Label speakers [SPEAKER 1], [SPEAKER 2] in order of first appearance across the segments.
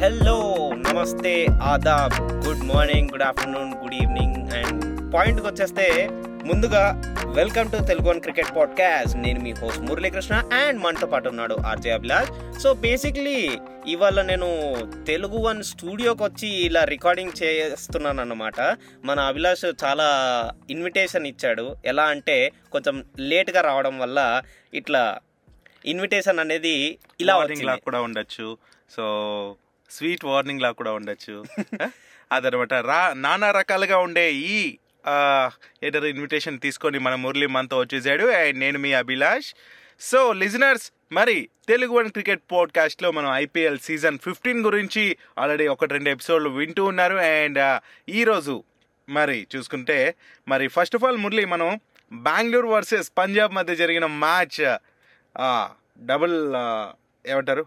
[SPEAKER 1] Hello నమస్తే Aadab. Good morning good afternoon good evening and పాయింట్కి వచ్చేస్తే ముందుగా welcome to Telugu one cricket podcast నేను మీ హోస్ట్ మురళీకృష్ణ అండ్ మనతో పాటు ఉన్నాడు ఆర్జే అభిలాష్. సో బేసిక్లీ ఇవాళ నేను తెలుగు వన్ స్టూడియోకి వచ్చి ఇలా రికార్డింగ్ చేస్తున్నాను అన్నమాట మన అభిలాష్ చాలా ఇన్విటేషన్ ఇచ్చాడు. ఎలా అంటే కొంచెం లేట్గా రావడం వల్ల ఇట్లా ఇన్విటేషన్ అనేది ఇలా
[SPEAKER 2] కూడా ఉండొచ్చు. సో స్వీట్ వార్నింగ్ లా కూడా ఉండొచ్చు. అదనమాట. రా నానా రకాలుగా ఉండే ఈ ఏదైనా ఇన్విటేషన్ తీసుకొని మన మురళి మనతో వచ్చేసాడు. అండ్ నేను మీ అభిలాష్. సో లిజనర్స్ మరి తెలుగు వన్ క్రికెట్ పాడ్కాస్ట్లో మనం ఐపీఎల్ సీజన్ ఫిఫ్టీన్ గురించి ఆల్రెడీ ఒకటి రెండు ఎపిసోడ్లు వింటూ ఉన్నారు. అండ్ ఈరోజు మరి చూసుకుంటే మరి ఫస్ట్ ఆఫ్ ఆల్ మురళి మనం బెంగళూరు వర్సెస్ పంజాబ్ మధ్య జరిగిన మ్యాచ్ డబుల్ ఏమంటారు?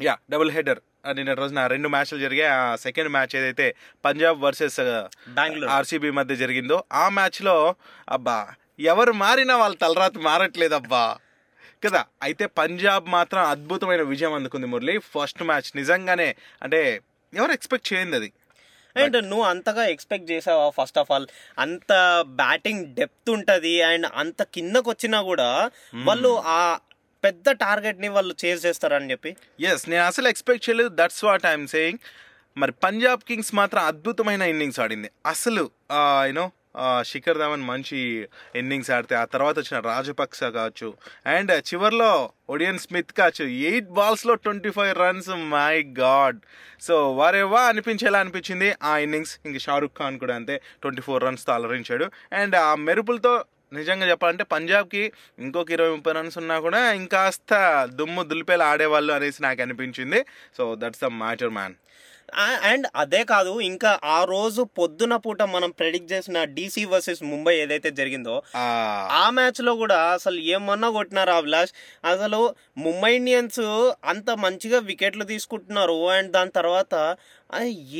[SPEAKER 2] Yeah double header. నిన్న రోజున రెండు మ్యాచ్లు జరిగాయి. ఆ సెకండ్ మ్యాచ్ ఏదైతే పంజాబ్ వర్సెస్
[SPEAKER 1] బెంగళూరు.
[SPEAKER 2] ఆర్సీబీ మధ్య జరిగిందో ఆ మ్యాచ్లో అబ్బా ఎవరు మారినా వాళ్ళ తలరాత మారట్లేదు అబ్బా కదా అయితే పంజాబ్ మాత్రం అద్భుతమైన విజయం అందుకుంది మురళి. ఫస్ట్ మ్యాచ్ నిజంగానే అంటే ఎవరు ఎక్స్పెక్ట్ చేయండి అది.
[SPEAKER 1] అండ్ నువ్వు అంతగా ఎక్స్పెక్ట్ చేసావా ఫస్ట్ ఆఫ్ ఆల్? అంత బ్యాటింగ్ డెప్త్ ఉంటది అండ్ అంత కిందకు వచ్చినా కూడా వాళ్ళు ఆ పెద్ద టార్గెట్ని వాళ్ళు చేజ్ చేస్తారని చెప్పి.
[SPEAKER 2] ఎస్ నేను అసలు ఎక్స్పెక్ట్ చేయలేదు. దట్స్ వాట్ ఐఎమ్ సేయింగ్ మరి పంజాబ్ కింగ్స్ మాత్రం అద్భుతమైన ఇన్నింగ్స్ ఆడింది. అసలు యూనో శిఖర్ ధవన్ మంచి ఇన్నింగ్స్ ఆడితే ఆ తర్వాత వచ్చిన రాజపక్స కావచ్చు అండ్ uh, చివర్లో ఒడియన్ స్మిత్ కావచ్చు eight బాల్స్లో twenty five runs my God so వారేవా అనిపించేలా అనిపించింది? ఆ ఇన్నింగ్స్ ఇంక షారుఖ్ ఖాన్ కూడా అంతే ట్వంటీ ఫోర్ రన్స్తో అలరించాడు. అండ్ ఆ మెరుపులతో నిజంగా చెప్పాలంటే పంజాబ్కి ఇంకొక ఇరవై ముప్పై రన్స్ ఉన్నా కూడా ఇంకాస్త దుమ్ము దులిపేలా ఆడేవాళ్ళు అనేసి నాకు అనిపించింది. So that's the matter man
[SPEAKER 1] and అదే కాదు ఇంకా ఆ రోజు పొద్దున పూట మనం ప్రెడిక్ట్ చేసిన డీసీ వర్సెస్ ముంబై ఏదైతే జరిగిందో ఆ. మ్యాచ్లో కూడా అసలు ఏమన్నా కొట్టినారు అభిలాష్? అసలు ముంబై ఇండియన్స్ అంత మంచిగా వికెట్లు తీసుకుంటున్నారు అండ్ దాని తర్వాత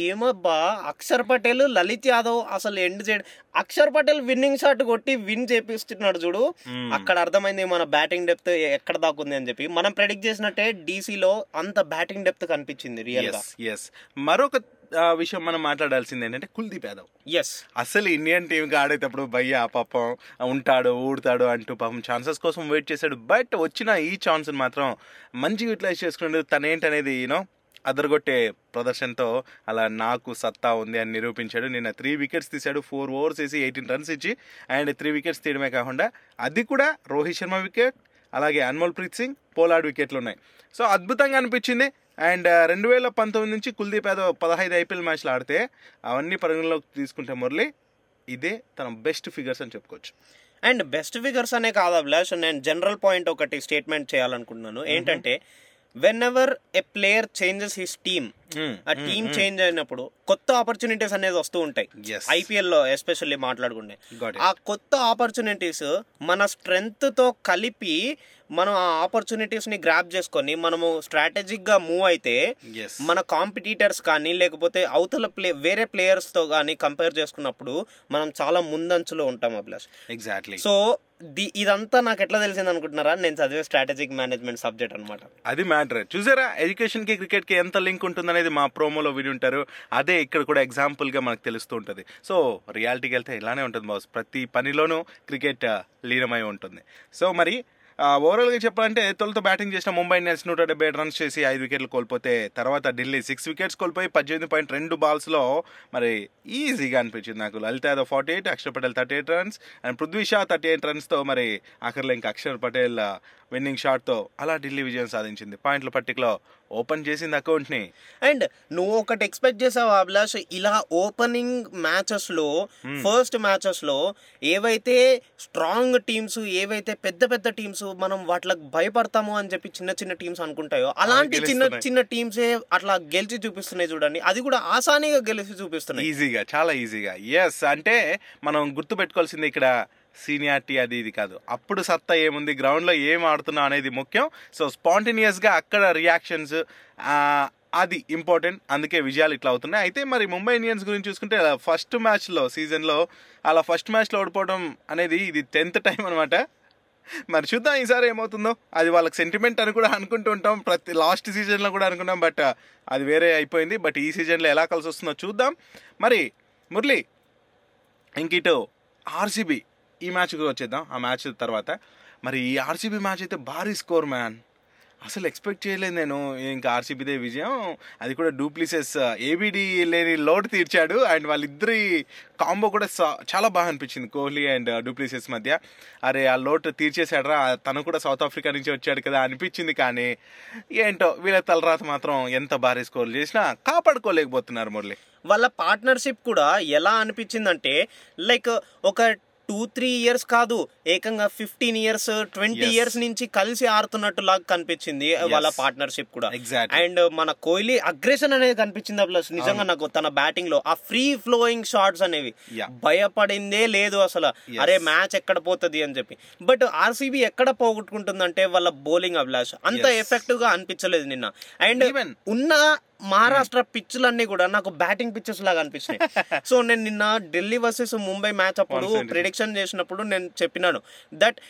[SPEAKER 1] ఏమబ్బా అక్షర్ పటేల్ లలిత్ యాదవ్ అసలు ఎండ్ చేయడం అక్షర్ పటేల్ విన్నింగ్ షాట్ కొట్టి విన్ చేపిస్తున్నాడు చూడు. అక్కడ అర్థమైంది మన బ్యాటింగ్ డెప్త్ ఎక్కడ దాకుంది అని చెప్పి. మనం ప్రెడిక్ట్ చేసినట్టే డీసీలో అంత బ్యాటింగ్ డెప్త్ కనిపించింది రియల్గా.
[SPEAKER 2] ఎస్ మరొక విషయం మనం మాట్లాడాల్సింది ఏంటంటే కుల్దీప్ యాదవ్.
[SPEAKER 1] ఎస్
[SPEAKER 2] అసలు ఇండియన్ టీంకి ఆడేటప్పుడు భయ్య పాపం ఉంటాడు ఊడతాడు అంటూ పాపం ఛాన్సెస్ కోసం వెయిట్ చేశాడు. బట్ వచ్చిన ఈ ఛాన్స్ మాత్రం మంచిగా యూటిలైజ్ చేసుకున్నాడు తనేంటనేది యూనో అదరగొట్టే ప్రదర్శనతో అలా నాకు సత్తా ఉంది అని నిరూపించాడు. నిన్న త్రీ వికెట్స్ తీశాడు ఫోర్ ఓవర్స్ వేసి ఎయిటీన్ రన్స్ ఇచ్చి అండ్ త్రీ వికెట్స్ తీయడమే కాకుండా అది కూడా రోహిత్ శర్మ వికెట్ అలాగే అన్మోల్ ప్రీత్ సింగ్ పోలాడ్ వికెట్లు ఉన్నాయి. సో అద్భుతంగా అనిపించింది. అండ్ రెండు వేల పంతొమ్మిది నుంచి కుల్దీప్ యాదవ్ పదహైదు ఐపీఎల్ మ్యాచ్లు ఆడితే అవన్నీ పరిగణలోకి తీసుకుంటే మురళి ఇదే తన బెస్ట్ ఫిగర్స్ అని చెప్పుకోవచ్చు.
[SPEAKER 1] అండ్ బెస్ట్ ఫిగర్స్ అనే కాదు అభిలాష్ నేను జనరల్ పాయింట్ ఒకటి స్టేట్మెంట్ చేయాలనుకుంటున్నాను. ఏంటంటే whenever a player changes his team ఆ టీమ్ చేంజ్ అయినప్పుడు కొత్త ఆపర్చునిటీస్ అనేది వస్తూ ఉంటాయి. ఐపీఎల్లో ఎస్పెషల్లీ మాట్లాడుకుంటే. ఆ కొత్త ఆపర్చునిటీస్ మన స్ట్రెంగ్త్తో కలిపి మనం ఆ ఆపర్చునిటీస్ని గ్రాప్ చేసుకొని మనము స్ట్రాటజిక్గా మూవ్ అయితే మన కాంపిటీటర్స్ కానీ లేకపోతే అవతల ప్లే వేరే ప్లేయర్స్తో కానీ కంపేర్ చేసుకున్నప్పుడు మనం చాలా ముందంచులో ఉంటాం అభిలాష్.
[SPEAKER 2] ఎగ్జాక్ట్లీ
[SPEAKER 1] సో ది ఇదంతా నాకు ఎట్లా తెలిసింది అనుకుంటున్నారా? నేను చదివే స్ట్రాటజిక్ మేనేజ్మెంట్ సబ్జెక్ట్ అనమాట
[SPEAKER 2] అది మ్యాటర్. చూసారా? ఎడ్యుకేషన్కి క్రికెట్కి ఎంత లింక్ అనేది మా ప్రోమోలో విని ఉంటారు. అదే ఇక్కడ కూడా ఎగ్జాంపుల్గా మనకు తెలుస్తూ ఉంటుంది. సో రియాలిటీకి వెళ్తే ఇలానే ఉంటుంది బాస్ ప్రతి పనిలోనూ క్రికెట్ uh, లీనమై ఉంటుంది. సో మరి ఓవరాల్గా చెప్పాలంటే తొలుత బ్యాటింగ్ చేసిన ముంబై ఇండియన్స్ నూట డెబ్బై ఏడు రన్స్ చేసి ఐదు వికెట్లు కోల్పోతే తర్వాత ఢిల్లీ సిక్స్ వికెట్స్ కోల్పోయి పద్దెనిమిది పాయింట్ రెండు బాల్స్లో మరి ఈజీగా అనిపించింది నాకు. Lalit Yadav forty eight Akshar Patel thirty eight runs and Prithvi Shaw thirty eight రన్స్తో మరి ఆఖరిలో ఇంకా అక్షర్ పటేల్ విన్నింగ్ షాట్తో అలా ఢిల్లీ విజయం సాధించింది. పాయింట్ల పట్టికలో ఓపెన్ చేసింది అకౌంట్ని
[SPEAKER 1] అండ్ నువ్వు ఒకటి ఎక్స్పెక్ట్ చేసావు అభిలాష్ ఇలా ఓపెనింగ్ మ్యాచెస్లో ఫస్ట్ మ్యాచెస్లో ఏవైతే స్ట్రాంగ్ టీమ్స్ ఏవైతే పెద్ద పెద్ద టీమ్స్ మనం వాటికి భయపడతాము అని చెప్పి చిన్న చిన్న టీమ్స్ అనుకుంటాయో అలాంటి చిన్న. చిన్న టీమ్సే అట్లా గెలిచి చూపిస్తున్నాయి చూడండి. అది కూడా ఆసానీగా గెలిచి చూపిస్తున్నాయి.
[SPEAKER 2] ఈజీగా చాలా ఈజీగా. ఎస్ అంటే మనం గుర్తు పెట్టుకోవాల్సింది ఇక్కడ సీనియారిటీ అది ఇది కాదు. అప్పుడు సత్తా ఏముంది? గ్రౌండ్లో ఏం ఆడుతున్నావు అనేది ముఖ్యం. సో స్పాంటేనియస్గా అక్కడ రియాక్షన్స్ అది ఇంపార్టెంట్ అందుకే విజయాలు ఇట్లా అవుతున్నాయి. అయితే మరి ముంబై ఇండియన్స్ గురించి చూసుకుంటే ఫస్ట్ మ్యాచ్లో సీజన్లో అలా ఫస్ట్ మ్యాచ్లో ఓడిపోవడం అనేది ఇది టెన్త్ టైం అనమాట మరి చూద్దాం ఈసారి ఏమవుతుందో. అది వాళ్ళకి సెంటిమెంట్ అని కూడా అనుకుంటూ ఉంటాం. ప్రతి లాస్ట్ సీజన్లో కూడా అనుకున్నాం. బట్ అది వేరే అయిపోయింది. బట్ ఈ సీజన్లో ఎలా కలిసి వస్తుందో చూద్దాం. మరి మురళి ఇంక ఇటు ఆర్సీబీ ఈ మ్యాచ్కి వచ్చేద్దాం. ఆ మ్యాచ్ తర్వాత. మరి ఈ ఆర్సీబీ మ్యాచ్ అయితే భారీ స్కోర్ మ్యాన్. అసలు ఎక్స్పెక్ట్ చేయలేదు నేను. ఇంకా ఆర్సీబీదే విజయం. అది కూడా డూప్లిసెస్ ఏబిడి లేని లోడ్ తీర్చాడు. అండ్ వాళ్ళిద్దరి కాంబో కూడా చాలా బాగా అనిపించింది కోహ్లీ అండ్ డూప్లిసెస్ మధ్య. అరే ఆ లోటు తీర్చేశాడరా. తను కూడా సౌత్ ఆఫ్రికా నుంచి వచ్చాడు కదా అనిపించింది కానీ ఏంటో వీళ్ళ తలరాత మాత్రం ఎంత భారీ స్కోర్లు చేసినా కాపాడుకోలేకపోతున్నారు మురళి.
[SPEAKER 1] వాళ్ళ పార్ట్నర్షిప్ కూడా ఎలా అనిపించిందంటే లైక్ ఒక టూ త్రీ ఇయర్స్ కాదు ఏకంగా ఫిఫ్టీన్ ఇయర్స్ ట్వంటీ. ఇయర్స్ నుంచి కలిసి ఆడుతున్నట్టు లాగా కనిపించింది వాళ్ళ పార్ట్నర్షిప్ కూడా. అండ్ మన కోహ్లీ అగ్రెషన్ అనేది కనిపించింది ప్లస్ నిజంగా నాకు తన బ్యాటింగ్లో ఆ ఫ్రీ ఫ్లోయింగ్ షాట్స్ అనేవి. భయపడిందే లేదు అసలు. అరే మ్యాచ్ ఎక్కడ పోతుంది అని చెప్పి బట్ ఆర్సీబీ ఎక్కడ పోగొట్టుకుంటుందంటే వాళ్ళ బౌలింగ్ అభిలాష్ అంత. ఎఫెక్టివ్గా అనిపించలేదు నిన్న అండ్. ఉన్న మహారాష్ట్ర పిచ్చులన్నీ కూడా నాకు బ్యాటింగ్ పిచ్చెస్ లాగా అనిపించినాయి సో నేను నిన్న ఢిల్లీ వర్సెస్ ముంబై మ్యాచ్ అప్పుడు
[SPEAKER 2] 176.
[SPEAKER 1] ప్రిడిక్షన్ చేసినప్పుడు నేను చెప్పినాను దట్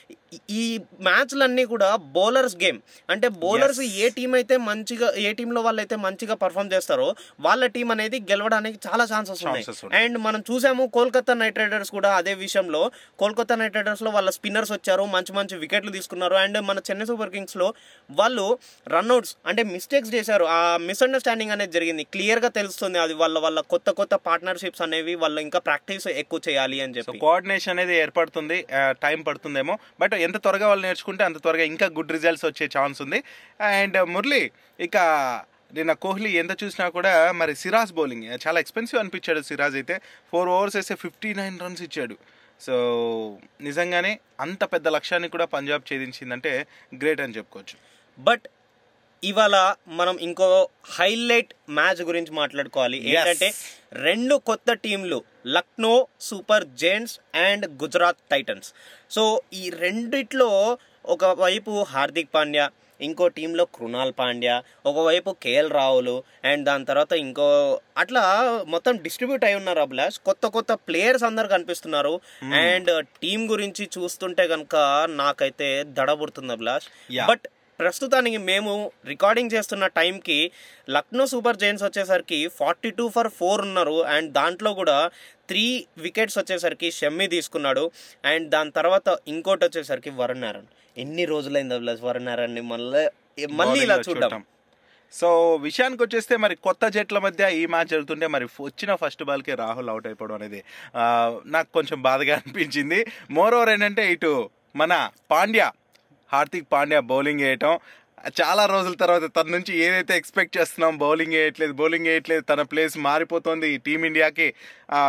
[SPEAKER 1] ఈ మ్యాచ్లన్నీ కూడా బౌలర్స్ గేమ్ అంటే బౌలర్స్. ఏ టీం అయితే మంచిగా ఏ టీంలో వాళ్ళైతే మంచిగా పర్ఫామ్ చేస్తారో వాళ్ళ టీం అనేది గెలవడానికి చాలా ఛాన్సెస్ ఉన్నాయి. అండ్ మనం చూసాము కోల్కతా నైట్ రైడర్స్ కూడా అదే విషయంలో కోల్కతా నైట్ రైడర్స్లో వాళ్ళ స్పిన్నర్స్ వచ్చారు మంచి మంచి వికెట్లు తీసుకున్నారు అండ్ మన చెన్నై సూపర్ కింగ్స్లో వాళ్ళు రన్అట్స్ అంటే మిస్టేక్స్ చేశారు ఆ మిస్అండర్స్టాండింగ్ అనేది జరిగింది. క్లియర్గా తెలుస్తుంది అది వాళ్ళ వాళ్ళ కొత్త కొత్త పార్ట్నర్షిప్స్ అనేవి వాళ్ళు ఇంకా ప్రాక్టీస్ ఎక్కువ చేయాలి అని చెప్పి.
[SPEAKER 2] కోఆర్డినేషన్ అనేది ఏర్పడుతుంది టైం పడుతుందేమో. బట్ ఎంత త్వరగా వాళ్ళు నేర్చుకుంటే అంత త్వరగా ఇంకా గుడ్ రిజల్ట్స్ వచ్చే ఛాన్స్ ఉంది. అండ్ మురళి ఇక నిన్న కోహ్లీ ఎంత చూసినా కూడా మరి సిరాజ్ బౌలింగ్ చాలా ఎక్స్పెన్సివ్ అనిపించాడు సిరాజ్ అయితే. ఫోర్ ఓవర్స్ వేస్తే ఫిఫ్టీ నైన్ రన్స్ ఇచ్చాడు. సో నిజంగానే అంత పెద్ద లక్ష్యాన్ని కూడా పంజాబ్ ఛేదించిందంటే గ్రేట్ అని చెప్పుకోవచ్చు.
[SPEAKER 1] బట్ ఇవాళ మనం ఇంకో హైలైట్ మ్యాచ్ గురించి మాట్లాడుకోవాలి. ఏంటంటే రెండు కొత్త టీంలు Lucknow super giants and Gujarat titans. So ఈ రెండిట్లో ఒకవైపు హార్దిక్ పాండ్యా ఇంకో టీంలో కృణాల్ పాండ్యా ఒకవైపు కేఎల్ రాహుల్ అండ్ దాని తర్వాత ఇంకో అట్లా మొత్తం డిస్ట్రిబ్యూట్ అయి ఉన్నారు అభిలాష్. కొత్త కొత్త ప్లేయర్స్ అందరు కనిపిస్తున్నారు. అండ్ టీం గురించి చూస్తుంటే కనుక నాకైతే దడబుడుతుంది అభిలాష్.
[SPEAKER 2] Yeah.
[SPEAKER 1] బట్ ప్రస్తుతానికి మేము రికార్డింగ్ చేస్తున్న టైంకి లక్నో సూపర్ జైన్స్ వచ్చేసరికి ఫార్టీ టూ ఫర్ ఫోర్ ఉన్నారు. అండ్ దాంట్లో కూడా త్రీ వికెట్స్ వచ్చేసరికి షమ్మి తీసుకున్నాడు. అండ్ దాని తర్వాత ఇంకోటి వచ్చేసరికి వరుణ్ నారాయణ్. ఎన్ని రోజులైంది అభిలాష్ వరుణ్ నారాయణ్ మళ్ళీ మళ్ళీ ఇలా చూద్దాం
[SPEAKER 2] సో విషయానికి వచ్చేస్తే మరి కొత్త జట్ల మధ్య ఈ మ్యాచ్ జరుగుతుంటే మరి వచ్చిన ఫస్ట్ బాల్కి రాహుల్ అవుట్ అయిపోవడం అనేది నాకు కొంచెం బాధగా అనిపించింది. మోర్ ఓవర్ ఏంటంటే ఇటు మన పాండ్యా హార్దిక్ పాండ్యా బౌలింగ్ వేయటం. చాలా రోజుల తర్వాత తన నుంచి ఏదైతే ఎక్స్పెక్ట్ చేస్తున్నాం బౌలింగ్ వేయట్లేదు బౌలింగ్ వేయట్లేదు తన ప్లేస్ మారిపోతుంది టీమిండియాకి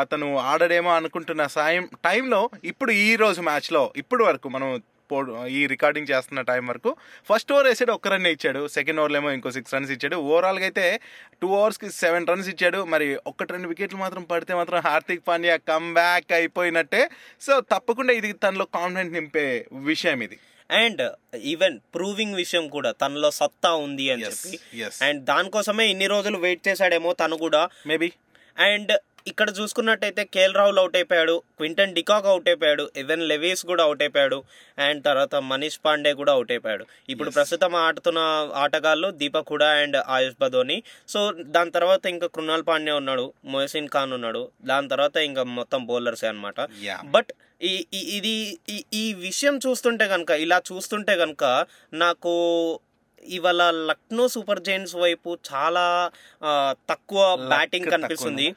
[SPEAKER 2] తను ఆడడేమో అనుకుంటున్న సాయం టైంలో ఇప్పుడు ఈ రోజు మ్యాచ్లో ఇప్పుడు వరకు మనం పో- ఈ రికార్డింగ్ చేస్తున్న టైం వరకు ఫస్ట్ ఓవర్ వేసాడు ఒక్క రన్ ఇచ్చాడు. సెకండ్ ఓవర్లో ఏమో ఇంకో సిక్స్ రన్స్ ఇచ్చాడు. ఓవరాల్గా అయితే టూ ఓవర్స్కి సెవెన్ రన్స్ ఇచ్చాడు. మరి ఒక్కటి రెండు వికెట్లు మాత్రం పడితే మాత్రం హార్దిక్ పాండ్యా కమ్ బ్యాక్ అయిపోయినట్టే. సో తప్పకుండా ఇది తనలో కాన్ఫిడెంట్ నింపే విషయం ఇది.
[SPEAKER 1] అండ్ ఈవెన్ ప్రూవింగ్ విషయం కూడా తనలో సత్తా ఉంది అని చెప్పి. అండ్ దానికోసమే ఇన్ని రోజులు వెయిట్ చేశాడేమో తను కూడా.
[SPEAKER 2] మేబీ
[SPEAKER 1] అండ్ ఇక్కడ చూసుకున్నట్టయితే కేఎల్ రాహుల్ అవుట్ అయిపోయాడు క్వింటన్ డికాక్ అవుట్ అయిపోయాడు ఈవెన్ లెవీస్ కూడా అవుట్ అయిపోయాడు అండ్ తర్వాత మనీష్ పాండే కూడా అవుట్ అయిపోయాడు. ఇప్పుడు ప్రస్తుతం ఆడుతున్న ఆటగాళ్ళు దీపక్ హుడా అండ్ ఆయుష్ బదోని సో దాని తర్వాత ఇంకా కృణాల్ పాండ్యా ఉన్నాడు మొహసిన్ ఖాన్ ఉన్నాడు. దాని తర్వాత ఇంకా మొత్తం బౌలర్సే అనమాట. బట్ ఈ ఇది ఈ ఈ విషయం చూస్తుంటే కనుక ఇలా చూస్తుంటే కనుక నాకు ఇవాళ లక్నో సూపర్ జైంట్స్ వైపు చాలా తక్కువ బ్యాటింగ్ కనిపిస్తుంది.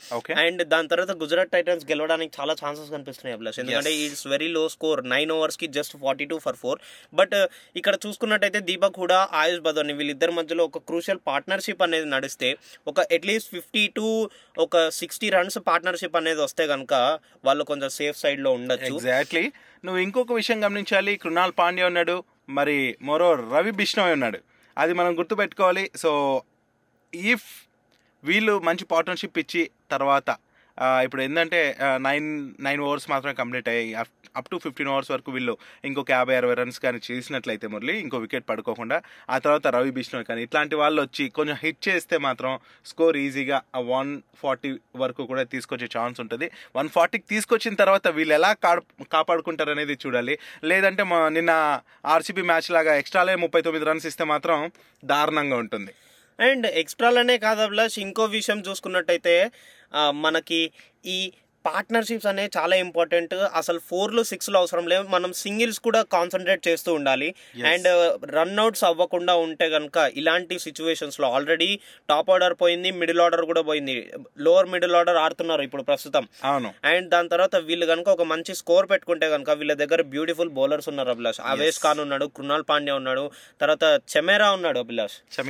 [SPEAKER 1] అండ్ దాని తర్వాత గుజరాత్ టైటన్స్ గెలవడానికి చాలా ఛాన్సెస్ కనిపిస్తున్నాయి అభిలాష్. ఎందుకంటే it's very low score nine ఓవర్స్కి just forty two for four but ఇక్కడ చూసుకున్నట్టయితే దీపక్ హుడా ఆయుష్ బదోని వీళ్ళిద్దరి మధ్యలో ఒక క్రూషియల్ పార్ట్నర్షిప్ అనేది నడిస్తే ఒక అట్లీస్ట్ ఫిఫ్టీ టు ఒక సిక్స్టీ రన్స్ పార్ట్నర్షిప్ అనేది వస్తే కనుక వాళ్ళు కొంచెం సేఫ్ సైడ్లో ఉండొచ్చు.
[SPEAKER 2] ఎగ్జాక్ట్లీ నువ్వు ఇంకొక విషయం గమనించాలి. కృణాల్ పాండ్యా ఉన్నాడు. మరి మరో రవి బిష్ణోయ్ ఉన్నాడు. అది మనం గుర్తుపెట్టుకోవాలి. సో ఇఫ్ వీళ్ళు మంచి పార్ట్నర్షిప్ ఇచ్చి తర్వాత ఇప్పుడు ఏంటంటే నైన్ నైన్ ఓవర్స్ మాత్రమే కంప్లీట్ అయ్యాయి. అప్ టు ఫిఫ్టీన్ అవర్స్ వరకు వీళ్ళు ఇంకొక యాభై అరవై రన్స్ కానీ చేసినట్లయితే మురళి ఇంకో వికెట్ పడుకోకుండా ఆ తర్వాత రవి బిష్ణోయ్ కానీ ఇట్లాంటి వాళ్ళు వచ్చి కొంచెం హిట్ చేస్తే మాత్రం స్కోర్ ఈజీగా వన్ ఫార్టీ వరకు కూడా తీసుకొచ్చే ఛాన్స్ ఉంటుంది. వన్ ఫార్టీకి తీసుకొచ్చిన తర్వాత వీళ్ళు ఎలా కాపాడుకుంటారు అనేది చూడాలి. లేదంటే మా నిన్న ఆర్సీబీ మ్యాచ్ లాగా ఎక్స్ట్రాలే ముప్పై తొమ్మిది రన్స్ ఇస్తే మాత్రం దారుణంగా ఉంటుంది.
[SPEAKER 1] అండ్ ఎక్స్ట్రాలనే కాదు అభిలాష్ ఇంకో విషయం చూసుకున్నట్టయితే మనకి ఈ పార్ట్నర్షిప్స్ అనేవి చాలా ఇంపార్టెంట్. అసలు ఫోర్లు సిక్స్లు అవసరం లేదు. మనం సింగిల్స్ కూడా కాన్సన్ట్రేట్ చేస్తూ ఉండాలి. అండ్ రన్అట్స్ అవ్వకుండా ఉంటే కనుక ఇలాంటి సిచ్యువేషన్స్లో ఆల్రెడీ టాప్ ఆర్డర్ పోయింది మిడిల్ ఆర్డర్ కూడా పోయింది. లోవర్ మిడిల్ ఆర్డర్ ఆడుతున్నారు ఇప్పుడు ప్రస్తుతం.
[SPEAKER 2] అవును.
[SPEAKER 1] అండ్ దాని తర్వాత వీళ్ళు కనుక ఒక మంచి స్కోర్ పెట్టుకుంటే కనుక వీళ్ళ దగ్గర బ్యూటిఫుల్ బౌలర్స్ ఉన్నారు అభిలాష్. అవేష్ ఖాన్ ఉన్నాడు కృణాల్ పాండ్యా ఉన్నాడు తర్వాత చెమెరా ఉన్నాడు అభిలాష్.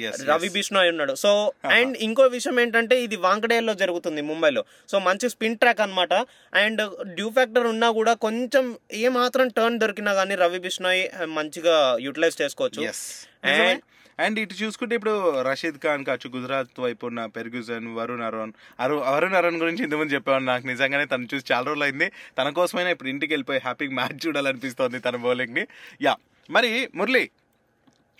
[SPEAKER 2] yes.
[SPEAKER 1] రవి బిష్ణోయ్ ఉన్నాడు. సో అండ్ ఇంకో విషయం ఏంటంటే ఇది వాంకడేల్లో జరుగుతుంది ముంబైలో. సో మంచి స్పిన్ ట్రాక్ అన్నమాట. అండ్ డ్యూ ఫ్యాక్టర్ ఉన్నా కూడా కొంచెం ఏ మాత్రం టర్న్ దొరికినా కానీ రవి బిష్ణోయ్ మంచిగా యూటిలైజ్ చేసుకోవచ్చు. And-
[SPEAKER 2] అండ్ ఇటు చూసుకుంటే ఇప్పుడు రషీద్ ఖాన్ కావచ్చు గుజరాత్ వైపు ఉన్న పెర్గ్యూసన్ వరుణ్ అరుణ్ అరు వరుణ్ అరుణ్ గురించి ఇంతకుముందు చెప్పాను నాకు నిజంగానే తను చూసి చాలా రోజులు అయింది. తన కోసమైనా ఇప్పుడు ఇంటికి వెళ్ళిపోయి హ్యాపీగా మ్యాచ్ చూడాలనిపిస్తోంది తన బౌలింగ్ని యా మరి మురళి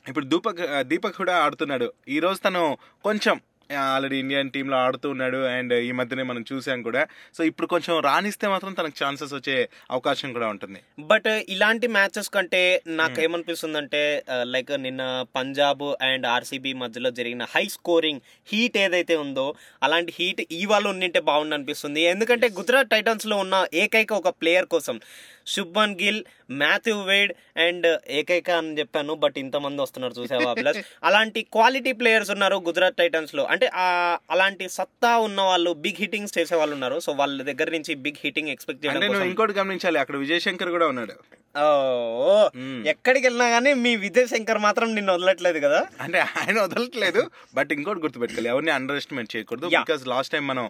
[SPEAKER 2] ఇప్పుడు దీపక్ దీపక్ కూడా ఆడుతున్నాడు. ఈ రోజు తను కొంచెం ఆల్రెడీ ఇండియన్ టీంలో ఆడుతూ ఉన్నాడు అండ్ ఈ మధ్యనే మనం చూసాం కూడా. సో ఇప్పుడు కొంచెం రాణిస్తే మాత్రం తనకు ఛాన్సెస్ వచ్చే అవకాశం కూడా ఉంటుంది.
[SPEAKER 1] బట్ ఇలాంటి మ్యాచెస్ కంటే నాకు ఏమనిపిస్తుందంటే లైక్ నిన్న పంజాబ్ అండ్ ఆర్సీబీ మధ్యలో జరిగిన హై స్కోరింగ్ హీట్ ఏదైతే ఉందో అలాంటి హీట్ ఇవాళ ఉన్నింటే బాగుండు అనిపిస్తుంది ఎందుకంటే గుజరాత్ టైటన్స్లో ఉన్న ఏకైక ఒక ప్లేయర్ కోసం Shubman Gill Matthew Wade and ఏకైక అని చెప్పాను బట్ ఇంతమంది వస్తున్నారు చూసావా ప్లస్ అలాంటి క్వాలిటీ ప్లేయర్స్ ఉన్నారు గుజరాత్ టైటన్స్లో. అంటే అలాంటి సత్తా ఉన్న వాళ్ళు బిగ్ హిట్టింగ్స్ చేసే వాళ్ళు ఉన్నారు. సో వాళ్ళ దగ్గర నుంచి బిగ్ హిట్టింగ్ ఎక్స్పెక్ట్ చేయడం
[SPEAKER 2] ఇంకోటి గమనించాలి అక్కడ విజయ్ శంకర్ కూడా ఉన్నాడు.
[SPEAKER 1] ఓ. ఎక్కడికి వెళ్ళినా గానీ మీ విజయ్ శంకర్ మాత్రం నిన్ను వదలట్లేదు కదా?
[SPEAKER 2] అంటే ఆయన వదలట్లేదు బట్ ఇంకోటి గుర్తుపెట్టుకోవాలి ఎవరిని అండర్ ఎస్టిమేట్ చేయకూడదు. బికాస్ లాస్ట్ టైం మనం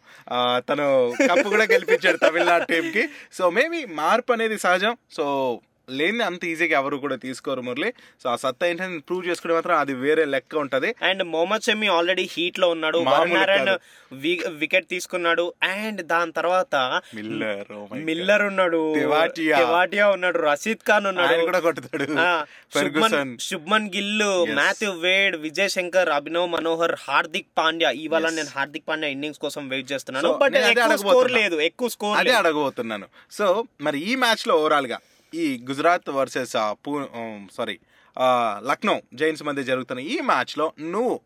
[SPEAKER 2] తను కప్పు కూడా గెలిపించాడు తమిళనాడు టీం కి. సో మేబీ మార్పు అనేది సహజం సో లేని అంత ఈజీగా ఎవరు కూడా తీసుకోరు మురళి. సో ఆ సత్తా ఏంటంటే ప్రూవ్ చేసుకుంటే మాత్రం అది వేరే లెక్క ఉంటది.
[SPEAKER 1] అండ్ మొహమ్మద్ షమి ఆల్రెడీ హీట్లో ఉన్నాడు. వికెట్ తీసుకున్నాడు. అండ్ దాని తర్వాత
[SPEAKER 2] మిల్లర్ oh.
[SPEAKER 1] మిల్లర్ ఉన్నాడు.
[SPEAKER 2] తెవాటియా.
[SPEAKER 1] తెవాటియా ఉన్నాడు. రషీద్ ఖాన్ ఉన్నాడు.
[SPEAKER 2] కూడా కొట్టుతాడు.
[SPEAKER 1] Shubman
[SPEAKER 2] Yes.
[SPEAKER 1] Matthew Wade Vijay Shankar Abhinav Manohar Hardik Pandya. ఇవాళ. నేను హార్దిక్ పాండ్యా ఇన్నింగ్స్ కోసం వెయిట్ చేస్తున్నాను.
[SPEAKER 2] So,
[SPEAKER 1] but score. లేదు. ఎక్కువ స్కోర్
[SPEAKER 2] అదే అడగబోతున్నాను. సో మరి ఈ మ్యాచ్లో ఓవరాల్గా ఈ గుజరాత్ వర్సెస్ పూ సారీ లక్నో జైన్స్ మధ్య జరుగుతున్న ఈ మ్యాచ్లో నువ్వు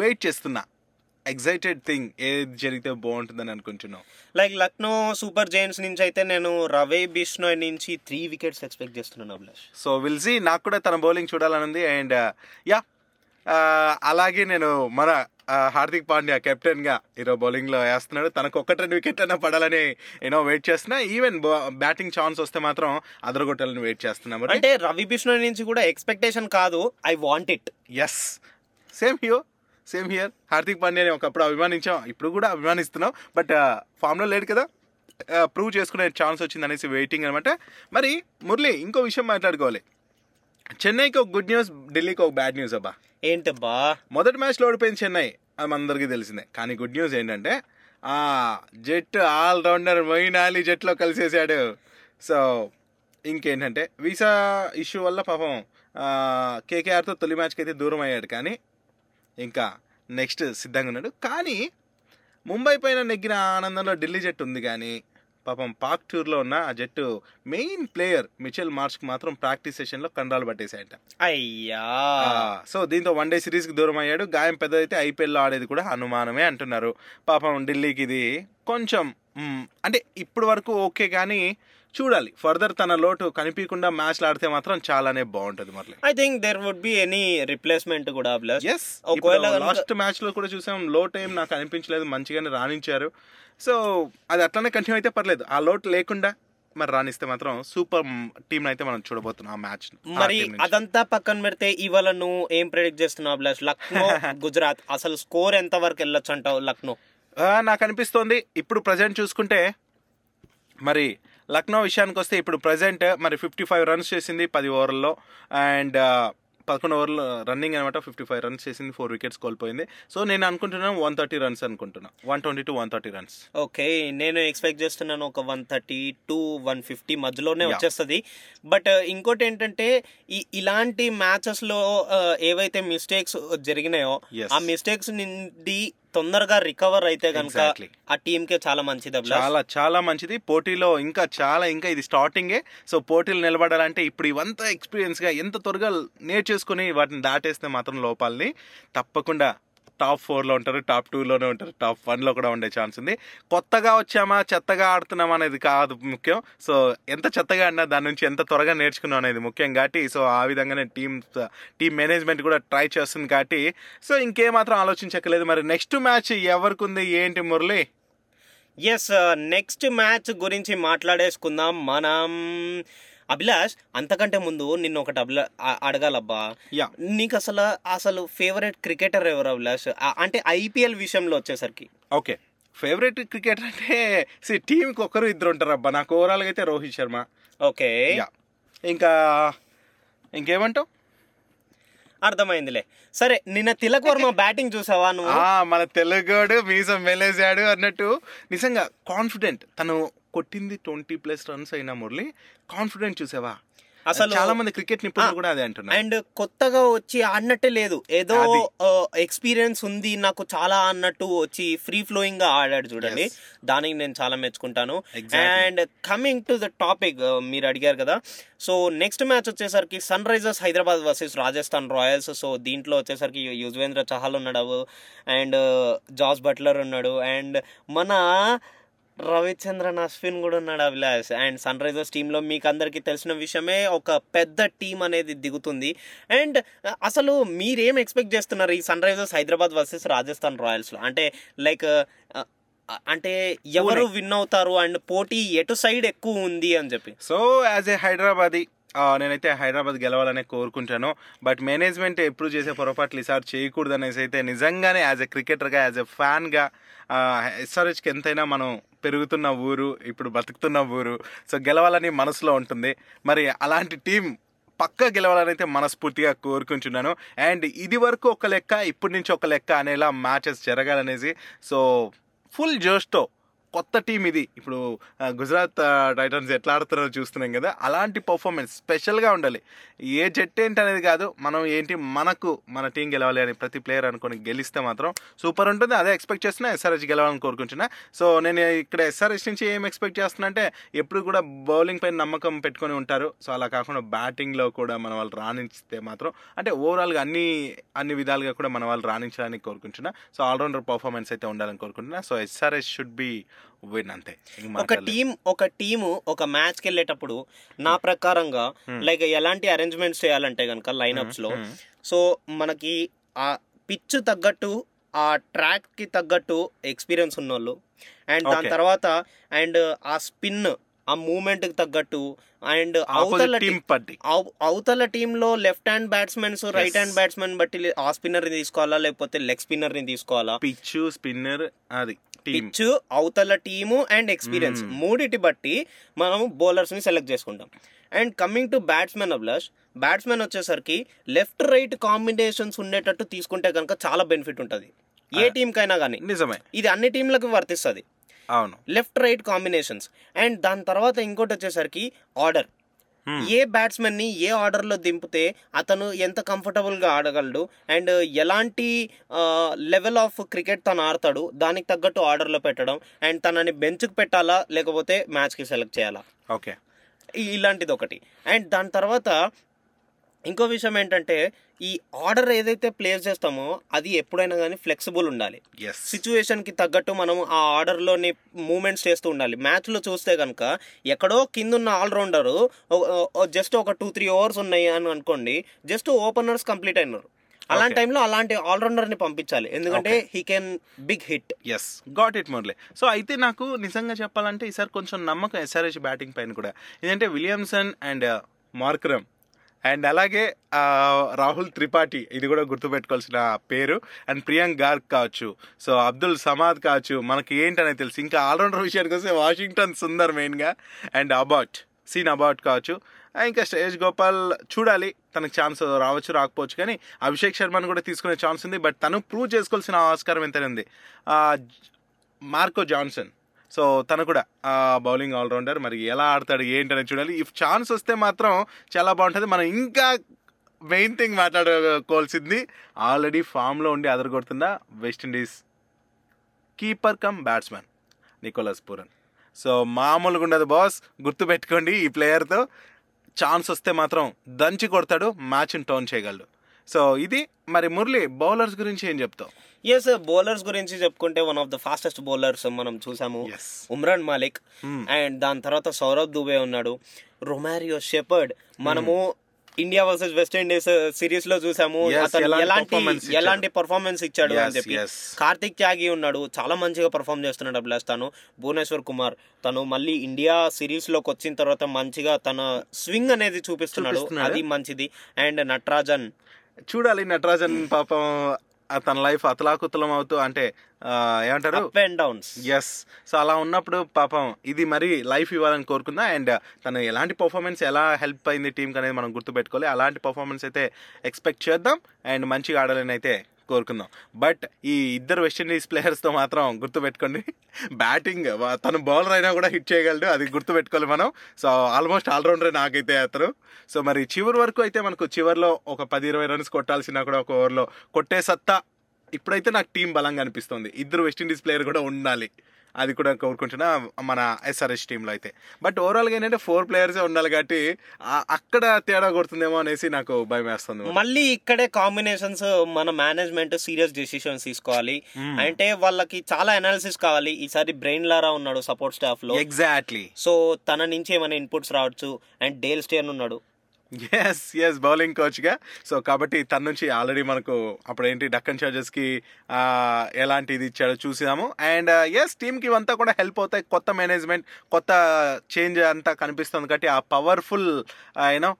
[SPEAKER 2] వెయిట్ చేస్తున్న ఎగ్జైటెడ్ థింగ్ ఏది జరిగితే బాగుంటుందని అనుకుంటున్నావు?
[SPEAKER 1] లైక్ లక్నో సూపర్ జైంట్స్ నుంచి అయితే నేను రవి బిష్ణోయ్ నుంచి త్రీ వికెట్స్ ఎక్స్పెక్ట్ చేస్తున్నాను అభిలాష్.
[SPEAKER 2] సో విల్ సీ నాకు కూడా తన బౌలింగ్ చూడాలని ఉంది. అండ్ యా అలాగే నేను మన హార్దిక్ పాండ్యా కెప్టెన్గా ఈరోజు బౌలింగ్లో వేస్తున్నాడు. తనకు ఒక్కటి రెండు వికెట్ అయినా పడాలని యూనో వెయిట్ చేస్తున్నా. ఈవెన్ బ్యాటింగ్ ఛాన్స్ వస్తే మాత్రం అదరగొట్టాలని వెయిట్ చేస్తున్నా మరి.
[SPEAKER 1] అంటే రవి బిష్ణోయ్ నుంచి కూడా ఎక్స్పెక్టేషన్ కాదు. I want it
[SPEAKER 2] yes same here same here Hardik పాండ్యాని ఒకప్పుడు అభిమానించాం. ఇప్పుడు కూడా అభిమానిస్తున్నాం. బట్ ఫామ్లో లేడు కదా? ప్రూవ్ చేసుకునే ఛాన్స్ వచ్చింది అనేసి వెయిటింగ్ అనమాట మరి మురళి ఇంకో విషయం మాట్లాడుకోవాలి. చెన్నైకి ఒక గుడ్ న్యూస్ ఢిల్లీకి ఒక బ్యాడ్ న్యూస్ అబ్బా.
[SPEAKER 1] ఏంటబ్బా?
[SPEAKER 2] మొదటి మ్యాచ్లో ఓడిపోయింది చెన్నై. అది మనందరికీ తెలిసిందే. కానీ గుడ్ న్యూస్ ఏంటంటే ఆ జట్ ఆల్ రౌండర్ మొయిన్ అలీ జట్లో కలిసేసాడు. సో ఇంకేంటంటే వీసా ఇష్యూ వల్ల పాపం కేకేఆర్తో తొలి మ్యాచ్కి అయితే దూరం అయ్యాడు. కానీ ఇంకా నెక్స్ట్ సిద్ధంగా ఉన్నాడు. కానీ ముంబై పైన నెగ్గిన ఆనందంలో ఢిల్లీ జట్టు ఉంది. కానీ పాపం పాక్ టూర్లో ఉన్న ఆ జట్టు మెయిన్ ప్లేయర్ మిచెల్ మార్చ్కి మాత్రం ప్రాక్టీస్ సెషన్లో కండాలు పట్టేశాయంట.
[SPEAKER 1] అయ్యా.
[SPEAKER 2] సో దీంతో వన్ డే సిరీస్కి దూరం అయ్యాడు గాయం పెద్దదైతే ఐపీఎల్లో ఆడేది కూడా అనుమానమే అంటున్నారు. పాపం ఢిల్లీకి ఇది కొంచెం అంటే ఇప్పుడు వరకు ఓకే కానీ చూడాలి. ఫర్దర్ తన లోటు కనిపించకుండా మ్యాచ్లు ఆడితే మాత్రం చాలానే బాగుంటది మరి
[SPEAKER 1] I think there would be any replacement కూడా ప్లస్
[SPEAKER 2] ఎస్
[SPEAKER 1] ఒకవేళ
[SPEAKER 2] లాస్ట్ మ్యాచ్లో కూడా చూసాం లో టైం నాకు అనిపించలేదు మంచిగానే రాణించారు. సో అది అట్లనే కంటిన్యూ అయితే పర్లేదు. ఆ లోటు లేకుండా మరి రాణిస్తే మాత్రం సూపర్ టీం అయితే మనం చూడబోతున్నాం ఆ మ్యాచ్
[SPEAKER 1] మరి అదంతా పక్కన పెడితే ఇవాళ నువ్వు ఏం ప్రెడిక్ట్ చేస్తున్నావు లక్నో గుజరాత్ అసలు స్కోర్ ఎంత వరకు వెళ్ళొచ్చు అంటావు లక్నో?
[SPEAKER 2] నాకు అనిపిస్తోంది. ఇప్పుడు ప్రజెంట్ చూసుకుంటే మరి లక్నో విషయానికి వస్తే ఇప్పుడు ప్రజెంట్ మరి ఫిఫ్టీ ఫైవ్ రన్స్ చేసింది పది ఓవర్లలో. అండ్ పదకొండు ఓవర్లు రన్నింగ్ అనమాట ఫిఫ్టీ ఫైవ్ రన్స్ చేసింది ఫోర్ వికెట్స్ కోల్పోయింది. సో నేను అనుకుంటున్నాను వన్ థర్టీ రన్స్ అనుకుంటున్నా. One twenty to one thirty runs
[SPEAKER 1] okay నేను ఎక్స్పెక్ట్ చేస్తున్నాను ఒక one thirty to one fifty మధ్యలోనే. వచ్చేస్తుంది. బట్ ఇంకోటి ఏంటంటే ఈ ఇలాంటి మ్యాచెస్లో ఆ, ఏవైతే మిస్టేక్స్ జరిగినాయో. ఆ మిస్టేక్స్ నుండి తొందరగా రికవర్ అయితే కనుక. ఆ టీమ్ కే చాలా మంచిది.
[SPEAKER 2] చాలా చాలా మంచిది పోటీలో ఇంకా చాలా ఇంకా ఇది స్టార్టింగే సో పోటీలు నిలబడాలంటే ఇప్పుడు ఇవంతా ఎక్స్పీరియన్స్గా ఎంత త్వరగా నేర్చేసుకుని వాటిని దాటేస్తే మాత్రం లోపాలని తప్పకుండా టాప్ ఫోర్లో ఉంటారు టాప్ టూలోనే ఉంటారు టాప్ వన్లో కూడా ఉండే ఛాన్స్ ఉంది. కొత్తగా వచ్చామా చెత్తగా ఆడుతున్నామా అనేది కాదు ముఖ్యం. సో ఎంత చెత్తగా ఆడినా దాని నుంచి ఎంత త్వరగా నేర్చుకున్నాం అనేది ముఖ్యం కాబట్టి సో ఆ విధంగానే టీమ్ టీమ్ మేనేజ్మెంట్ కూడా ట్రై చేస్తుంది కాబట్టి సో ఇంకేమాత్రం ఆలోచించక్కలేదు మరి నెక్స్ట్ మ్యాచ్ ఎవరికి ఉంది ఏంటి మురళి?
[SPEAKER 1] ఎస్ నెక్స్ట్ మ్యాచ్ గురించి మాట్లాడేసుకుందాం. మనం అభిలాష్ అంతకంటే ముందు నిన్ను ఒకటి అభిలా అడగాలబ్బా. నీకు అసలు అసలు ఫేవరెట్ క్రికెటర్ ఎవరు అభిలాష్? అంటే ఐపీఎల్ విషయంలో వచ్చేసరికి.
[SPEAKER 2] ఓకే. ఫేవరెట్ క్రికెటర్ అంటే సి టీంకి ఒకరు ఇద్దరు ఉంటారు అబ్బా నాకు ఓవరాల్గా అయితే రోహిత్ శర్మ.
[SPEAKER 1] ఓకే.
[SPEAKER 2] యా. ఇంకా ఇంకేమంటావు?
[SPEAKER 1] అర్థమైందిలే. సరే నిన్న తిలక్ వర్మ బ్యాటింగ్ చూసావా నువ్వు?
[SPEAKER 2] మన తెలుగోడు మీసం మెలేసాడు అన్నట్టు. నిజంగా కాన్ఫిడెంట్ తను కొట్టింది ట్వంటీ ప్లస్ రన్స్ అయినా మురళి కాన్ఫిడెంట్ చూసావా?
[SPEAKER 1] అసలు
[SPEAKER 2] చాలా మంది క్రికెట్ నిపుణులు కూడా అదే అంటున్నారు.
[SPEAKER 1] అండ్ కొత్తగా వచ్చి ఆడినట్టే లేదు. ఏదో. ఎక్స్పీరియన్స్ ఉంది నాకు చాలా అన్నట్టు వచ్చి ఫ్రీ ఫ్లోయింగ్గా ఆడాడు చూడండి. దానికి నేను చాలా మెచ్చుకుంటాను. And coming to the topic మీరు అడిగారు కదా. సో నెక్స్ట్ మ్యాచ్ వచ్చేసరికి Sunrisers Hyderabad versus Rajasthan Royals so దీంట్లో వచ్చేసరికి యుజ్వేంద్ర చహల్ ఉన్నాడు. అండ్ జాస్ బట్లర్ ఉన్నాడు. అండ్ మన రవిచంద్రన్ అశ్విన్ కూడా ఉన్నాడు అభిలాష్. అండ్ సన్ రైజర్స్ టీంలో మీకు అందరికీ తెలిసిన విషయమే ఒక పెద్ద టీం అనేది దిగుతుంది. అండ్ అసలు మీరేం ఎక్స్పెక్ట్ చేస్తున్నారు ఈ Sunrisers Hyderabad versus Rajasthan రాయల్స్లో? అంటే లైక్ అంటే ఎవరు విన్ అవుతారు? అండ్ పోటీ ఎటు సైడ్ ఎక్కువ ఉంది అని చెప్పి.
[SPEAKER 2] సో యాజ్ ఏ హైదరాబాదీ నేనైతే హైదరాబాద్ గెలవాలనే కోరుకుంటాను. బట్ మేనేజ్మెంట్ ఎప్పుడు చేసే పొరపాట్లు ఈసారి చేయకూడదు అనేసి అయితే నిజంగానే యాజ్ ఎ క్రికెటర్గా యాజ్ ఎ ఫ్యాన్గా ఎస్ఆర్హెచ్కి ఎంతైనా మనం పెరుగుతున్న ఊరు ఇప్పుడు బతుకుతున్న ఊరు. సో గెలవాలని మనసులో ఉంటుంది. మరి అలాంటి టీం పక్క గెలవాలని అయితే మనస్ఫూర్తిగా కోరుకుంటున్నాను. అండ్ ఇది వరకు ఒక లెక్క ఇప్పటి నుంచి ఒక లెక్క అనేలా మ్యాచెస్ జరగాలనేసి సో ఫుల్ జోష్తో కొత్త టీం ఇది. ఇప్పుడు గుజరాత్ టైటన్స్ ఎట్లా ఆడుతున్నారో చూస్తున్నాం కదా అలాంటి పర్ఫార్మెన్స్ స్పెషల్గా ఉండాలి. ఏ జట్టు ఏంటి అనేది కాదు మనం ఏంటి మనకు మన టీం గెలవాలి అని ప్రతి ప్లేయర్ అనుకుని గెలిస్తే మాత్రం సూపర్ ఉంటుంది. అదే ఎక్స్పెక్ట్ చేస్తున్నా ఎస్ఆర్హెచ్ గెలవాలని కోరుకుంటున్నా. సో నేను ఇక్కడ ఎస్ఆర్హెచ్ నుంచి ఏం ఎక్స్పెక్ట్ చేస్తున్నా అంటే ఎప్పుడు కూడా బౌలింగ్ పైన నమ్మకం పెట్టుకొని ఉంటారు. సో అలా కాకుండా బ్యాటింగ్లో కూడా మన వాళ్ళు రాణించితే మాత్రం అంటే ఓవరాల్గా అన్ని అన్ని విధాలుగా కూడా మన వాళ్ళు రాణించడానికి కోరుకుంటున్నా. సో ఆల్రౌండర్ పర్ఫార్మెన్స్ అయితే ఉండాలని కోరుకుంటున్నా. So SRS should be win అంతే
[SPEAKER 1] ఒక. టీం ఒక టీము ఒక మ్యాచ్కి వెళ్ళేటప్పుడు నా ప్రకారంగా లైక్ ఎలాంటి అరేంజ్మెంట్స్ చేయాలంటే కనుక లైనప్స్లో
[SPEAKER 2] Hmm.
[SPEAKER 1] సో మనకి ఆ పిచ్ తగ్గట్టు ఆ ట్రాక్కి తగ్గట్టు ఎక్స్పీరియన్స్ ఉన్నోళ్ళు. అండ్ దాని. తర్వాత అండ్ ఆ స్పిన్ ఆ మూమెంట్కి తగ్గట్టు అండ్ అవతల అవతల టీంలో left hand batsmen's right hand batsman బట్టి ఆ స్పిన్నర్ని తీసుకోవాలా లేకపోతే లెగ్ స్పిన్నర్ని తీసుకోవాలా?
[SPEAKER 2] పిచ్చు స్పిన్నర్ అది.
[SPEAKER 1] పిచ్ అవతల టీము అండ్ ఎక్స్పీరియన్స్.
[SPEAKER 2] Hmm.
[SPEAKER 1] మూడిటి బట్టి మనం బౌలర్స్ని సెలెక్ట్ చేసుకుంటాం. And coming to batsmen Abhilash batsmen వచ్చేసరికి లెఫ్ట్ రైట్ కాంబినేషన్స్ ఉండేటట్టు తీసుకుంటే కనుక చాలా బెనిఫిట్ ఉంటుంది. ఏ
[SPEAKER 2] Ah.
[SPEAKER 1] టీం కైనా కానీ
[SPEAKER 2] నిజమే.
[SPEAKER 1] ఇది అన్ని టీంలకు వర్తిస్తుంది.
[SPEAKER 2] అవును.
[SPEAKER 1] Left right combinations. అండ్ దాని తర్వాత ఇంకోటి వచ్చేసరికి ఆర్డర్. ఏ బ్యాట్స్మెన్ని ఏ ఆర్డర్లో దింపితే అతను ఎంత కంఫర్టబుల్గా ఆడగలడు అండ్ ఎలాంటి లెవెల్ ఆఫ్ క్రికెట్ తను ఆడతాడు? దానికి తగ్గట్టు ఆర్డర్లో పెట్టడం. అండ్ తనని బెంచ్కి పెట్టాలా? లేకపోతే మ్యాచ్కి సెలెక్ట్ చేయాలా?
[SPEAKER 2] ఓకే
[SPEAKER 1] ఇలాంటిది ఒకటి అండ్ దాని తర్వాత ఇంకో విషయం ఏంటంటే ఈ ఆర్డర్ ఏదైతే ప్లేస్ చేస్తామో అది ఎప్పుడైనా కానీ ఫ్లెక్సిబుల్ ఉండాలి.
[SPEAKER 2] ఎస్
[SPEAKER 1] సిచ్యువేషన్కి తగ్గట్టు మనం ఆ ఆర్డర్లోని మూమెంట్స్ చేస్తూ ఉండాలి. మ్యాచ్లో చూస్తే కనుక ఎక్కడో కింద ఉన్న ఆల్రౌండర్ జస్ట్ ఒక టూ త్రీ ఓవర్స్ ఉన్నాయి అని అనుకోండి జస్ట్ ఓపెనర్స్ కంప్లీట్ అయినారు. అలాంటి. టైంలో అలాంటి ఆల్రౌండర్ని పంపించాలి. ఎందుకంటే he can big hit
[SPEAKER 2] yes got it Murali so అయితే నాకు నిజంగా చెప్పాలంటే ఈసారి కొంచెం నమ్మకం ఎస్ఆర్హెచ్ బ్యాటింగ్ పైన కూడా. ఎందుకంటే విలియమ్సన్ అండ్ మార్క్రమ్ అండ్ అలాగే రాహుల్ త్రిపాఠి ఇది కూడా గుర్తుపెట్టుకోవాల్సిన పేరు. అండ్ ప్రియాంక్ గార్గ్ కావచ్చు. సో అబ్దుల్ సమాద్ కావచ్చు. మనకి ఏంటనేది తెలుసు. ఇంకా ఆల్రౌండర్ విషయానికి వస్తే వాషింగ్టన్ సుందర్ మెయిన్గా. అండ్ అబౌట్ సీన్ అబాట్ కావచ్చు. ఇంకా శ్రేయస్ గోపాల్ చూడాలి. తనకు ఛాన్స్ రావచ్చు రాకపోవచ్చు. కానీ అభిషేక్ శర్మను కూడా తీసుకునే ఛాన్స్ ఉంది. బట్ తను ప్రూవ్ చేసుకోవాల్సిన ఆస్కారం ఎంతనే ఉంది. Marco Jansen. సో తను కూడా బౌలింగ్ ఆల్రౌండర్. మరి ఎలా ఆడతాడు ఏంటనేది చూడాలి. ఇఫ్ ఛాన్స్ వస్తే మాత్రం చాలా బాగుంటుంది. మనం ఇంకా మెయిన్ థింగ్ మాట్లాడుకోవాల్సింది ఆల్రెడీ ఫామ్లో ఉండి అదరగొడుతున్న West Indies keeper come batsmen Nicholas Pooran. So మామూలుగా ఉండదు బాస్ గుర్తుపెట్టుకోండి ఈ ప్లేయర్తో. ఛాన్స్ వస్తే మాత్రం దంచి కొడతాడు మ్యాచ్ని టర్న్ చేయగలడు. సో ఇది మరి మురళి బౌలర్స్ గురించి ఏం చెప్తావు?
[SPEAKER 1] ఎస్ బౌలర్స్ గురించి చెప్పుకుంటే one of the fastest bowlers మనం చూసాము. ఉమ్రాన్ మాలిక్.
[SPEAKER 2] Hmm.
[SPEAKER 1] అండ్ దాని తర్వాత సౌరవ్ దుబే ఉన్నాడు. Romario Shepherd. మనము ఇండియా వర్సెస్ వెస్ట్ ఇండీస్ సిరీస్లో చూసాము. అతను
[SPEAKER 2] ఎలాంటి
[SPEAKER 1] ఎలాంటి పర్ఫార్మెన్స్ ఇచ్చాడు? అని చెప్పి. కార్తిక్ త్యాగి ఉన్నాడు. చాలా మంచిగా పర్ఫామ్ చేస్తున్నాడు అభిలాష్ తను భువనేశ్వర్ కుమార్. తను మళ్ళీ ఇండియా సిరీస్లోకి వచ్చిన తర్వాత మంచిగా తన స్వింగ్ అనేది చూపిస్తున్నాడు. అది మంచిది. అండ్ నటరాజన్.
[SPEAKER 2] చూడాలి నటరాజన్ పాపం తన లైఫ్ అతలాకుతలం అవుతూ అంటే ఏమంటారు?
[SPEAKER 1] అండ్ డౌన్స్
[SPEAKER 2] ఎస్ సో అలా ఉన్నప్పుడు పాపం ఇది మరి లైఫ్ ఇవ్వాలని కోరుకుందా? అండ్ తను ఎలాంటి పర్ఫార్మెన్స్ ఎలా హెల్ప్ అయింది టీంకి అనేది మనం గుర్తుపెట్టుకోవాలి. అలాంటి పర్ఫార్మెన్స్ అయితే ఎక్స్పెక్ట్ చేద్దాం. అండ్ మంచిగా ఆడాలని అయితే కోరుకుందాం. బట్ ఈ ఇద్దరు వెస్టిండీస్ ప్లేయర్స్తో మాత్రం గుర్తుపెట్టుకోండి. బ్యాటింగ్ తను బౌలర్ అయినా కూడా హిట్ చేయగలడు. అది గుర్తుపెట్టుకోవాలి మనం. సో ఆల్మోస్ట్ ఆల్రౌండర్ నాకైతే అతను. సో మరి చివరి వరకు అయితే మనకు చివరిలో ఒక పది ఇరవై రన్స్ కొట్టాల్సిన కూడా ఒక ఓవర్లో కొట్టే సత్తా ఇప్పుడైతే నాకు టీం బలంగా అనిపిస్తుంది. ఇద్దరు వెస్టిండీస్ ప్లేయర్ కూడా ఉండాలి. అది కూడా కోరుకుంటున్నా మన ఎస్ఆర్ఎస్ టీంలో అయితే. బట్ ఓవరాల్గా ఏంటంటే ఫోర్ ప్లేయర్సే ఉండాలి కాబట్టి అక్కడ తేడా కొడుతుందేమో అనేసి నాకు భయం వేస్తుంది.
[SPEAKER 1] మళ్ళీ ఇక్కడే కాంబినేషన్స్ మన మేనేజ్మెంట్ సీరియస్ డెసిషన్స్ తీసుకోవాలి. అంటే వాళ్ళకి చాలా అనాలిసిస్ కావాలి. ఈసారి బ్రెయిన్ లారా ఉన్నాడు సపోర్ట్ స్టాఫ్లో.
[SPEAKER 2] ఎగ్జాక్ట్లీ
[SPEAKER 1] సో తన నుంచి ఏమైనా ఇన్పుట్స్ రావచ్చు. అండ్ డేల్ స్టేన్ ఉన్నాడు.
[SPEAKER 2] ఎస్ ఎస్ బౌలింగ్ కోచ్గా సో కాబట్టి తన నుంచి ఆల్రెడీ మనకు అప్పుడు ఏంటి డక్కన్ చార్జెస్కి ఎలాంటి ఇది ఇచ్చాడో చూసాము అండ్ ఎస్ టీమ్కి ఇవంతా కూడా హెల్ప్ అవుతాయి. కొత్త మేనేజ్మెంట్ కొత్త చేంజ్ అంతా కనిపిస్తుంది. కాబట్టి ఆ పవర్ఫుల్ యూనో uh,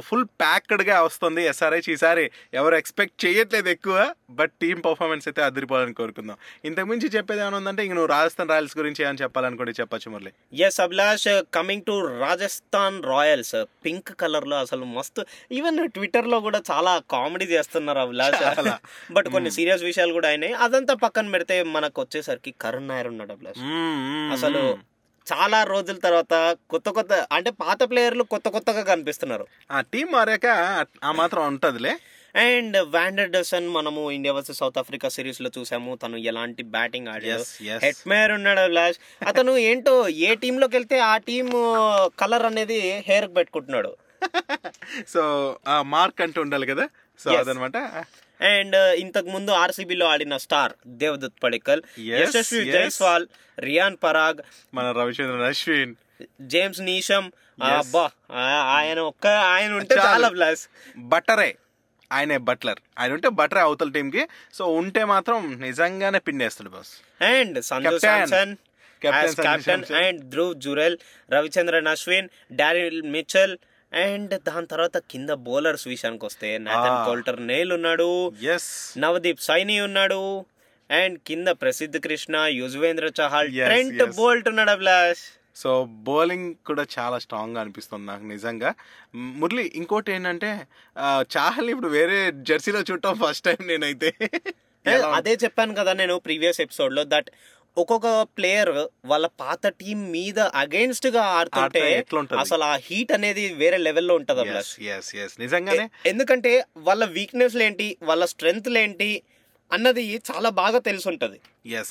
[SPEAKER 2] ఫుల్ ప్యాక్డ్గా వస్తుంది ఎస్ఆర్హెచ్ ఈసారి. ఎవరు ఎక్స్పెక్ట్ చేయట్లేదు ఎక్కువ బట్ టీమ్ పర్ఫార్మెన్స్ అయితే అదిరిపోవాలని కోరుకుందాం. ఇంతకు మించి చెప్పేది ఏమైనా ఉందంటే ఇంక నువ్వు రాజస్థాన్ రాయల్స్ గురించి ఏమని చెప్పాలనుకుంటే చెప్పచ్చు Murali.
[SPEAKER 1] Yes Abhilash coming to Rajasthan Royals pink కలర్లో అసలు మస్తు ఈవెన్ ట్విట్టర్లో కూడా చాలా కామెడీ చేస్తున్నారు అభిలాష్. బట్ కొన్ని సీరియస్ విషయాలు కూడా అయినాయి. అదంతా పక్కన పెడితే మనకు వచ్చేసరికి కరుణ్ నాయర్ ఉన్నాడు అభిలాష్ అసలు చాలా రోజుల తర్వాత కొత్త కొత్త అంటే పాత ప్లేయర్లు కొత్త కొత్తగా కనిపిస్తున్నారు.
[SPEAKER 2] ఆ టీం మారాక ఆ మాత్రం ఉంటుందిలే.
[SPEAKER 1] అండ్ వాండర్ డసన్ మనము ఇండియా వర్సెస్ సౌత్ ఆఫ్రికా సిరీస్లో చూసాము. తను ఎలాంటి బ్యాటింగ్ ఆడాడు. హెట్మేర్ ఉన్నాడు అభిలాష్. అతను ఏంటో ఏ టీమ్లోకి వెళ్తే ఆ టీమ్ కలర్ అనేది హెయిర్ పెట్టుకుంటున్నాడు.
[SPEAKER 2] సో ఆ మార్క్ అంటూ ఉండాలి కదా. సో. అదనమాట.
[SPEAKER 1] అండ్ ఇంతకు ముందు ఆర్సీబీలో ఆడిన స్టార్ దేవదత్ పడికల్ యశస్వి. జైస్వాల్ రియాన్ పరాగ్
[SPEAKER 2] మన రవిచంద్రన్ అశ్విన్
[SPEAKER 1] జేమ్స్ నీషమ్. అబ్బా ఆయన ఒక్క ఆయన ఉంటే
[SPEAKER 2] చాలు.
[SPEAKER 1] ప్లస్
[SPEAKER 2] బట్టరే ఆయనే బట్లర్ ఆయన ఉంటే బట్టరే అవతల టీంకి సో ఉంటే మాత్రం నిజంగానే పిండేస్తాడు boss
[SPEAKER 1] and Sanju. Samson captain. And Dhruv Jurel Ravichandran Ashwin Daryl Mitchell and దాని తర్వాత కింద బౌలర్స్ విషయానికి వస్తే నాథన్. కోల్టర్ నేల్ ఉన్నాడు
[SPEAKER 2] ఎస్
[SPEAKER 1] నవదీప్ సైని ఉన్నాడు అండ్ కింద ప్రసిద్ధ్ కృష్ణ యుజ్వేంద్ర చహల్ ట్రెంట్. బోల్ట్ ఉన్నాడు అభిలాష్
[SPEAKER 2] సో బౌలింగ్ కూడా చాలా స్ట్రాంగ్గా అనిపిస్తుంది నాకు నిజంగా మురళి ఇంకోటి ఏంటంటే చాహల్ ఇప్పుడు వేరే జెర్సీలో చూడటం ఫస్ట్ టైం నేనైతే?
[SPEAKER 1] అదే చెప్పాను కదా నేను ప్రీవియస్ ఎపిసోడ్లో దట్ ఒక్కొక్క ప్లేయర్ వాళ్ళ పాత టీం మీద అగేన్స్ట్గా ఆడుతుంటే? అసలు ఆ హీట్ అనేది వేరే లెవెల్లో ఉంటది
[SPEAKER 2] నిజంగానే
[SPEAKER 1] ఎందుకంటే వాళ్ళ వీక్నెస్ ఏంటి? వాళ్ళ స్ట్రెంగ్త్ ఏంటి? అన్నది చాలా బాగా తెలిసి ఉంటది.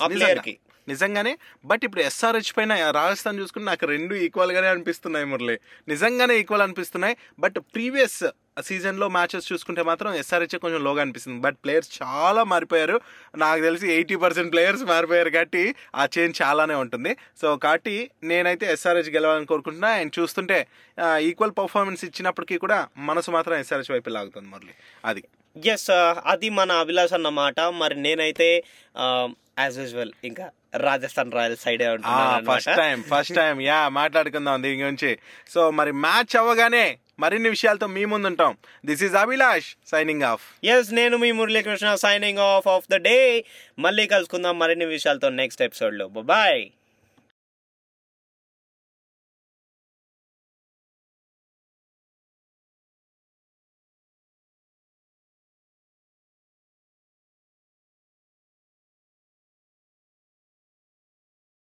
[SPEAKER 1] ఆ player కి.
[SPEAKER 2] నిజంగానే బట్ ఇప్పుడు ఎస్ఆర్హెచ్ పైన రాజస్థాన్ చూసుకుని నాకు రెండు ఈక్వల్గానే అనిపిస్తున్నాయి మురళి. నిజంగానే ఈక్వల్ అనిపిస్తున్నాయి బట్ ప్రీవియస్ సీజన్లో మ్యాచెస్ చూసుకుంటే మాత్రం ఎస్ఆర్హెచ్ కొంచెం లోగా అనిపిస్తుంది. బట్ ప్లేయర్స్ చాలా మారిపోయారు. నాకు తెలిసి ఎయిటీ పర్సెంట్ ప్లేయర్స్ మారిపోయారు కాబట్టి ఆ చేంజ్ చాలానే ఉంటుంది. సో కాబట్టి నేనైతే ఎస్ఆర్హెచ్ గెలవాలని కోరుకుంటున్నా. అండ్ చూస్తుంటే ఈక్వల్ పర్ఫార్మెన్స్ ఇచ్చినప్పటికీ కూడా మనసు మాత్రం ఎస్ఆర్హెచ్ వైపు లాగుతుంది మురళి. అది.
[SPEAKER 1] ఎస్ అది మన అభిలాష్ అన్నమాట మరి నేనైతే యాజ్ యూజువల్ ఇంకా రాజస్థాన్ రాయల్స్ సైడే
[SPEAKER 2] first time first time yeah మాట్లాడుకుందాం దీని గురించి. సో మరి మ్యాచ్ అవ్వగానే మరిన్ని విషయాలతో మీ ముందు ఉంటాం this is Abhilash signing off
[SPEAKER 1] yes నేను మీ Muralikrishna signing off off the day మళ్ళీ కలుసుకుందాం మరిన్ని విషయాలతో నెక్స్ట్ ఎపిసోడ్లో. బాయ్